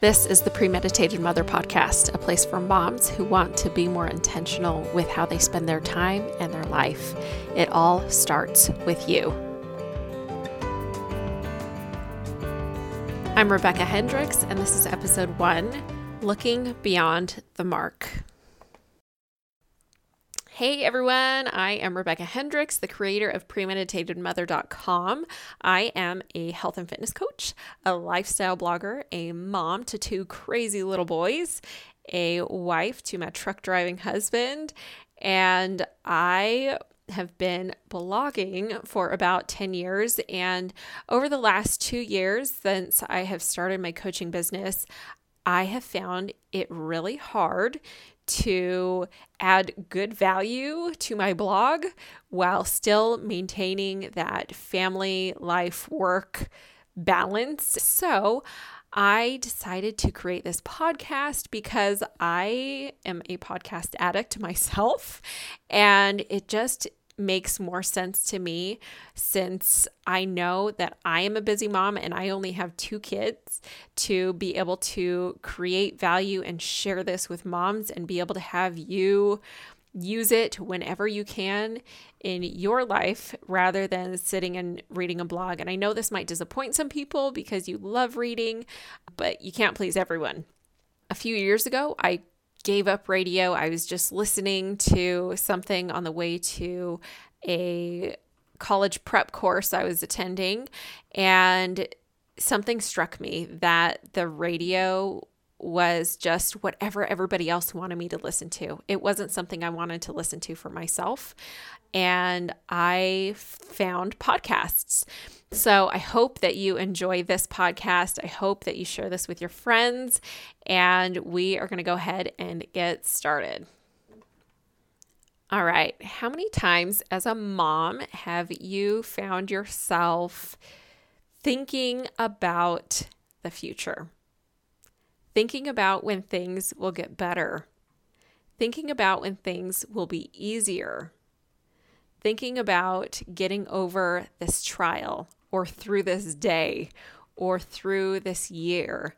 This is the Premeditated Mother Podcast, a place for moms who want to be more intentional with how they spend their time and their life. It all starts with you. I'm Rebecca Hendricks, and this is episode one Looking Beyond the Mark. Hey everyone, I am Rebecca Hendricks, the creator of premeditatedmother.com. I am a health and fitness coach, a lifestyle blogger, a mom to two crazy little boys, a wife to my truck driving husband, and I have been blogging for about 10 years. And over the last two years, since I have started my coaching business, I have found it really hard to add good value to my blog while still maintaining that family life work balance. So, I decided to create this podcast because I am a podcast addict myself and it just makes more sense to me since I know that I am a busy mom and I only have two kids to be able to create value and share this with moms and be able to have you use it whenever you can in your life rather than sitting and reading a blog. And I know this might disappoint some people because you love reading, but you can't please everyone. A few years ago, I gave up radio. I was just listening to something on the way to a college prep course I was attending, and something struck me that the radio was just whatever everybody else wanted me to listen to. It wasn't something I wanted to listen to for myself. And I found podcasts. So I hope that you enjoy this podcast. I hope that you share this with your friends. And we are going to go ahead and get started. All right. How many times as a mom have you found yourself thinking about the future? Thinking about when things will get better? Thinking about when things will be easier? Thinking about getting over this trial or through this day or through this year?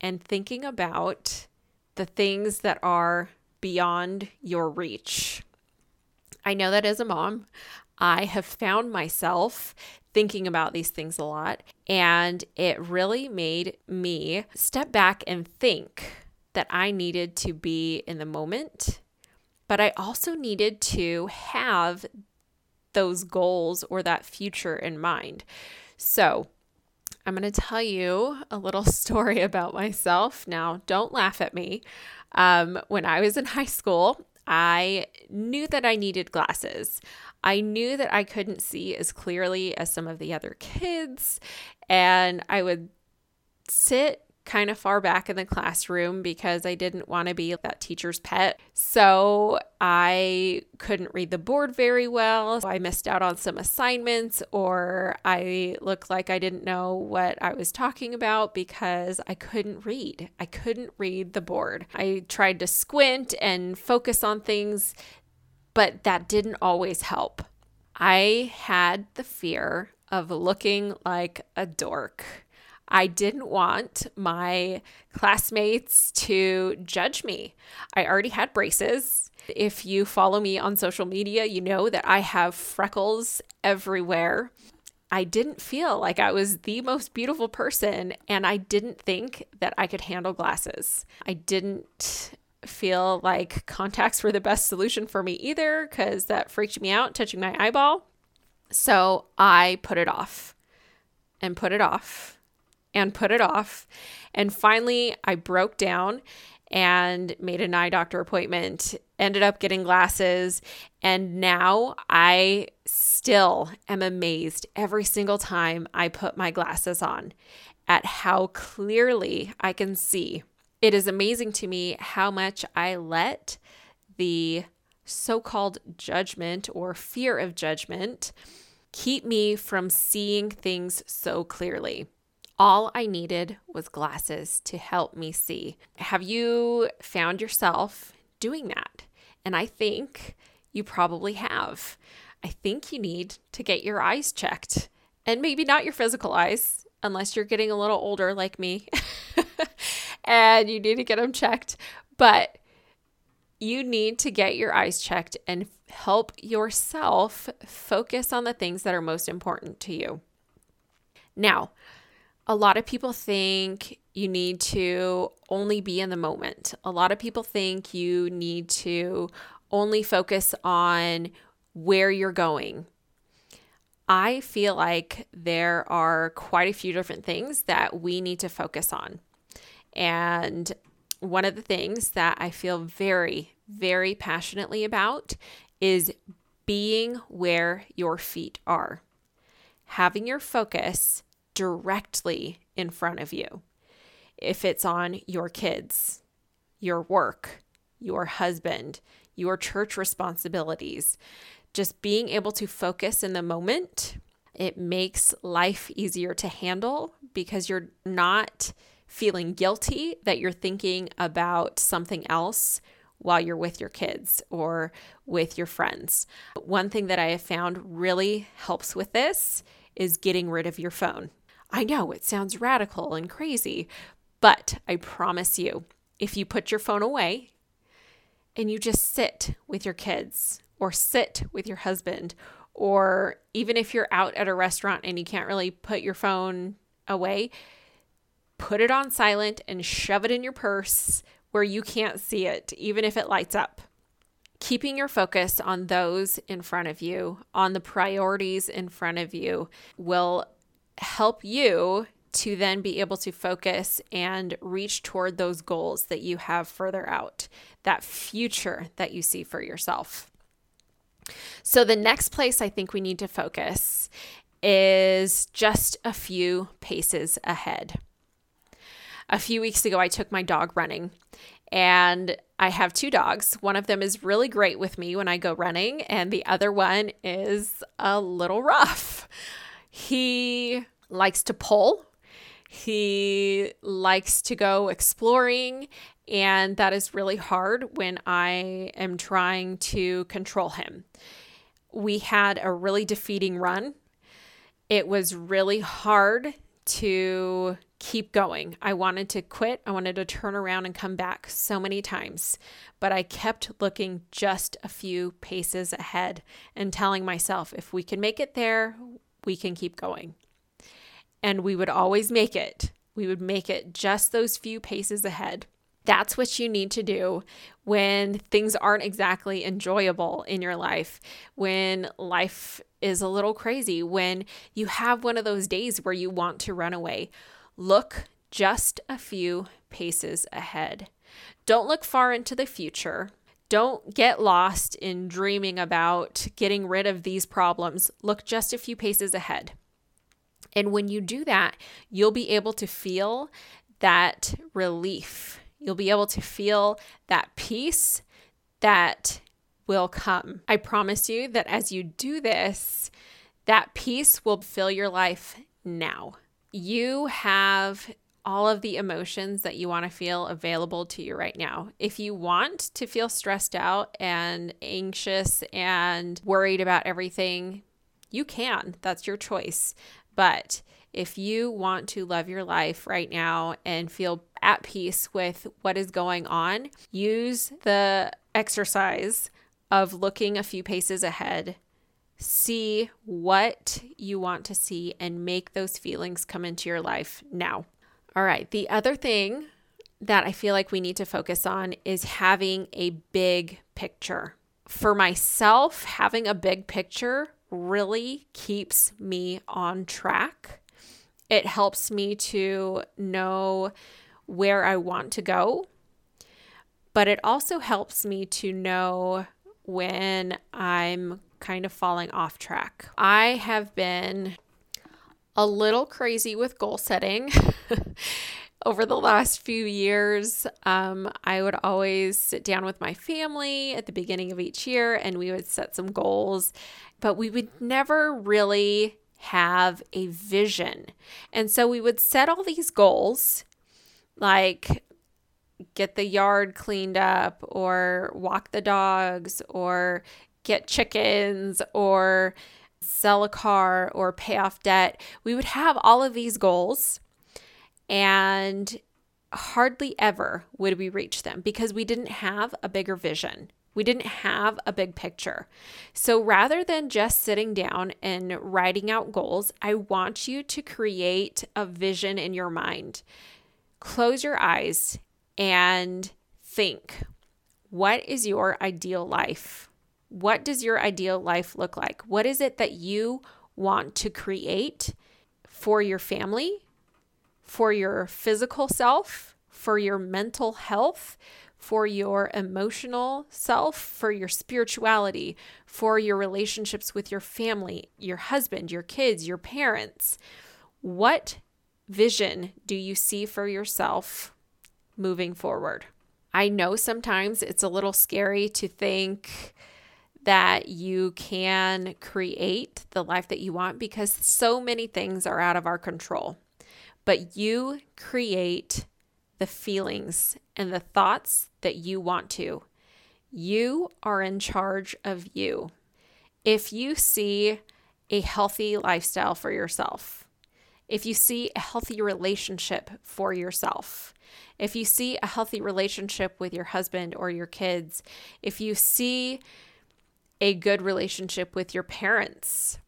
And thinking about the things that are beyond your reach I know that as a mom, I have found myself thinking about these things a lot, and it really made me step back and think that I needed to be in the moment, but I also needed to have those goals or that future in mind. So, I'm going to tell you a little story about myself. Now, don't laugh at me. Um, when I was in high school, I knew that I needed glasses. I knew that I couldn't see as clearly as some of the other kids, and I would sit kind of far back in the classroom because I didn't want to be that teacher's pet. So I couldn't read the board very well. So I missed out on some assignments, or I looked like I didn't know what I was talking about because I couldn't read. I couldn't read the board. I tried to squint and focus on things, but that didn't always help. I had the fear of looking like a dork. I didn't want my classmates to judge me. I already had braces. If you follow me on social media, you know that I have freckles everywhere. I didn't feel like I was the most beautiful person, and I didn't think that I could handle glasses. I didn't feel like contacts were the best solution for me either because that freaked me out touching my eyeball. So I put it off and put it off and put it off. And finally, I broke down and made an eye doctor appointment, ended up getting glasses. And now I still am amazed every single time I put my glasses on at how clearly I can see. It is amazing to me how much I let the so called judgment or fear of judgment keep me from seeing things so clearly. All I needed was glasses to help me see. Have you found yourself doing that? And I think you probably have. I think you need to get your eyes checked and maybe not your physical eyes unless you're getting a little older like me. and you need to get them checked. But you need to get your eyes checked and help yourself focus on the things that are most important to you. Now, a lot of people think you need to only be in the moment. A lot of people think you need to only focus on where you're going. I feel like there are quite a few different things that we need to focus on. And one of the things that I feel very, very passionately about is being where your feet are, having your focus directly in front of you. If it's on your kids, your work, your husband, your church responsibilities, just being able to focus in the moment, it makes life easier to handle because you're not feeling guilty that you're thinking about something else while you're with your kids or with your friends. One thing that I have found really helps with this is getting rid of your phone. I know it sounds radical and crazy, but I promise you, if you put your phone away and you just sit with your kids or sit with your husband, or even if you're out at a restaurant and you can't really put your phone away, put it on silent and shove it in your purse where you can't see it, even if it lights up. Keeping your focus on those in front of you, on the priorities in front of you, will help you to then be able to focus and reach toward those goals that you have further out, that future that you see for yourself. So, the next place I think we need to focus is just a few paces ahead a few weeks ago, I took my dog running and I have two dogs. One of them is really great with me when I go running, and the other one is a little rough. He likes to pull, he likes to go exploring, and that is really hard when I am trying to control him. We had a really defeating run. It was really hard to keep going. I wanted to quit. I wanted to turn around and come back so many times. But I kept looking just a few paces ahead and telling myself, if we can make it there, we can keep going. And we would always make it. We would make it just those few paces ahead. That's what you need to do when things aren't exactly enjoyable in your life, when life is a little crazy, when you have one of those days where you want to run away. Look just a few paces ahead. Don't look far into the future. Don't get lost in dreaming about getting rid of these problems. Look just a few paces ahead. And when you do that, you'll be able to feel that relief. You'll be able to feel that peace that will come. I promise you that as you do this, that peace will fill your life now you have all of the emotions that you want to feel available to you right now. If you want to feel stressed out and anxious and worried about everything, you can. That's your choice. But if you want to love your life right now and feel at peace with what is going on, use the exercise of looking a few paces ahead see what you want to see and make those feelings come into your life now. All right, the other thing that I feel like we need to focus on is having a big picture. For myself, having a big picture really keeps me on track. It helps me to know where I want to go, but it also helps me to know when I'm kind of falling off track. I have been a little crazy with goal setting. Over the last few years, um, I would always sit down with my family at the beginning of each year and we would set some goals, but we would never really have a vision. And so we would set all these goals like get the yard cleaned up or walk the dogs or get chickens or sell a car or pay off debt. We would have all of these goals and hardly ever would we reach them because we didn't have a bigger vision. We didn't have a big picture. So rather than just sitting down and writing out goals, I want you to create a vision in your mind. Close your eyes and think what is your ideal life? What does your ideal life look like? What is it that you want to create for your family, for your physical self, for your mental health, for your emotional self, for your spirituality, for your relationships with your family, your husband, your kids, your parents. What vision do you see for yourself moving forward? I know sometimes it's a little scary to think that you can create the life that you want because so many things are out of our control. But you create the feelings and the thoughts that you want to. You are in charge of you. If you see a healthy lifestyle for yourself, if you see a healthy relationship for yourself, if you see a healthy relationship with your husband or your kids, if you see a good relationship with your parents,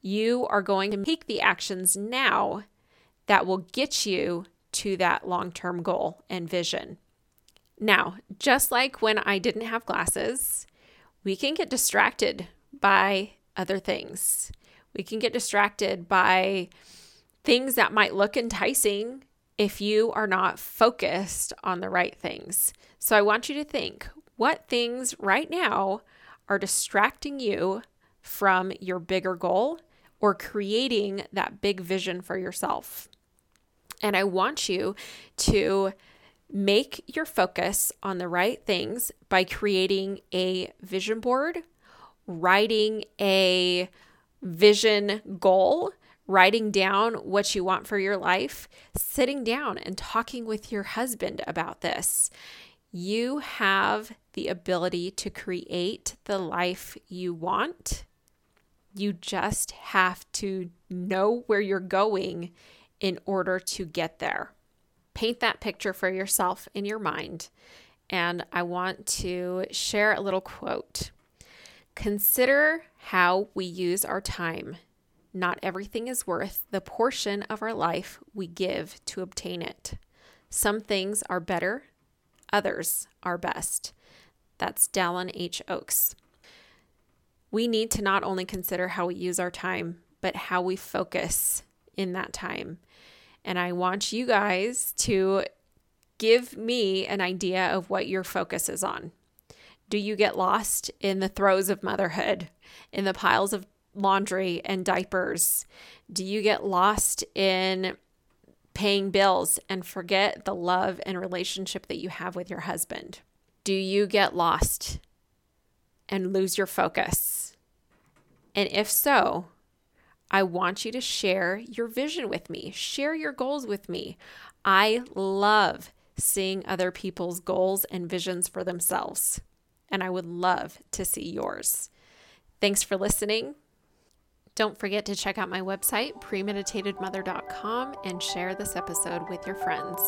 you are going to take the actions now that will get you to that long term goal and vision. Now, just like when I didn't have glasses, we can get distracted by other things. We can get distracted by things that might look enticing if you are not focused on the right things. So I want you to think what things right now are distracting you from your bigger goal or creating that big vision for yourself. And I want you to make your focus on the right things by creating a vision board, writing a vision goal, writing down what you want for your life, sitting down and talking with your husband about this. You have the ability to create the life you want. You just have to know where you're going in order to get there. Paint that picture for yourself in your mind. And I want to share a little quote. Consider how we use our time. Not everything is worth the portion of our life we give to obtain it. Some things are better, others are best. That's Dallin H. Oaks. We need to not only consider how we use our time, but how we focus in that time. And I want you guys to give me an idea of what your focus is on. Do you get lost in the throes of motherhood, in the piles of laundry and diapers? Do you get lost in paying bills and forget the love and relationship that you have with your husband? Do you get lost and lose your focus? And if so, I want you to share your vision with me, share your goals with me. I love seeing other people's goals and visions for themselves, and I would love to see yours. Thanks for listening. Don't forget to check out my website, premeditatedmother.com, and share this episode with your friends.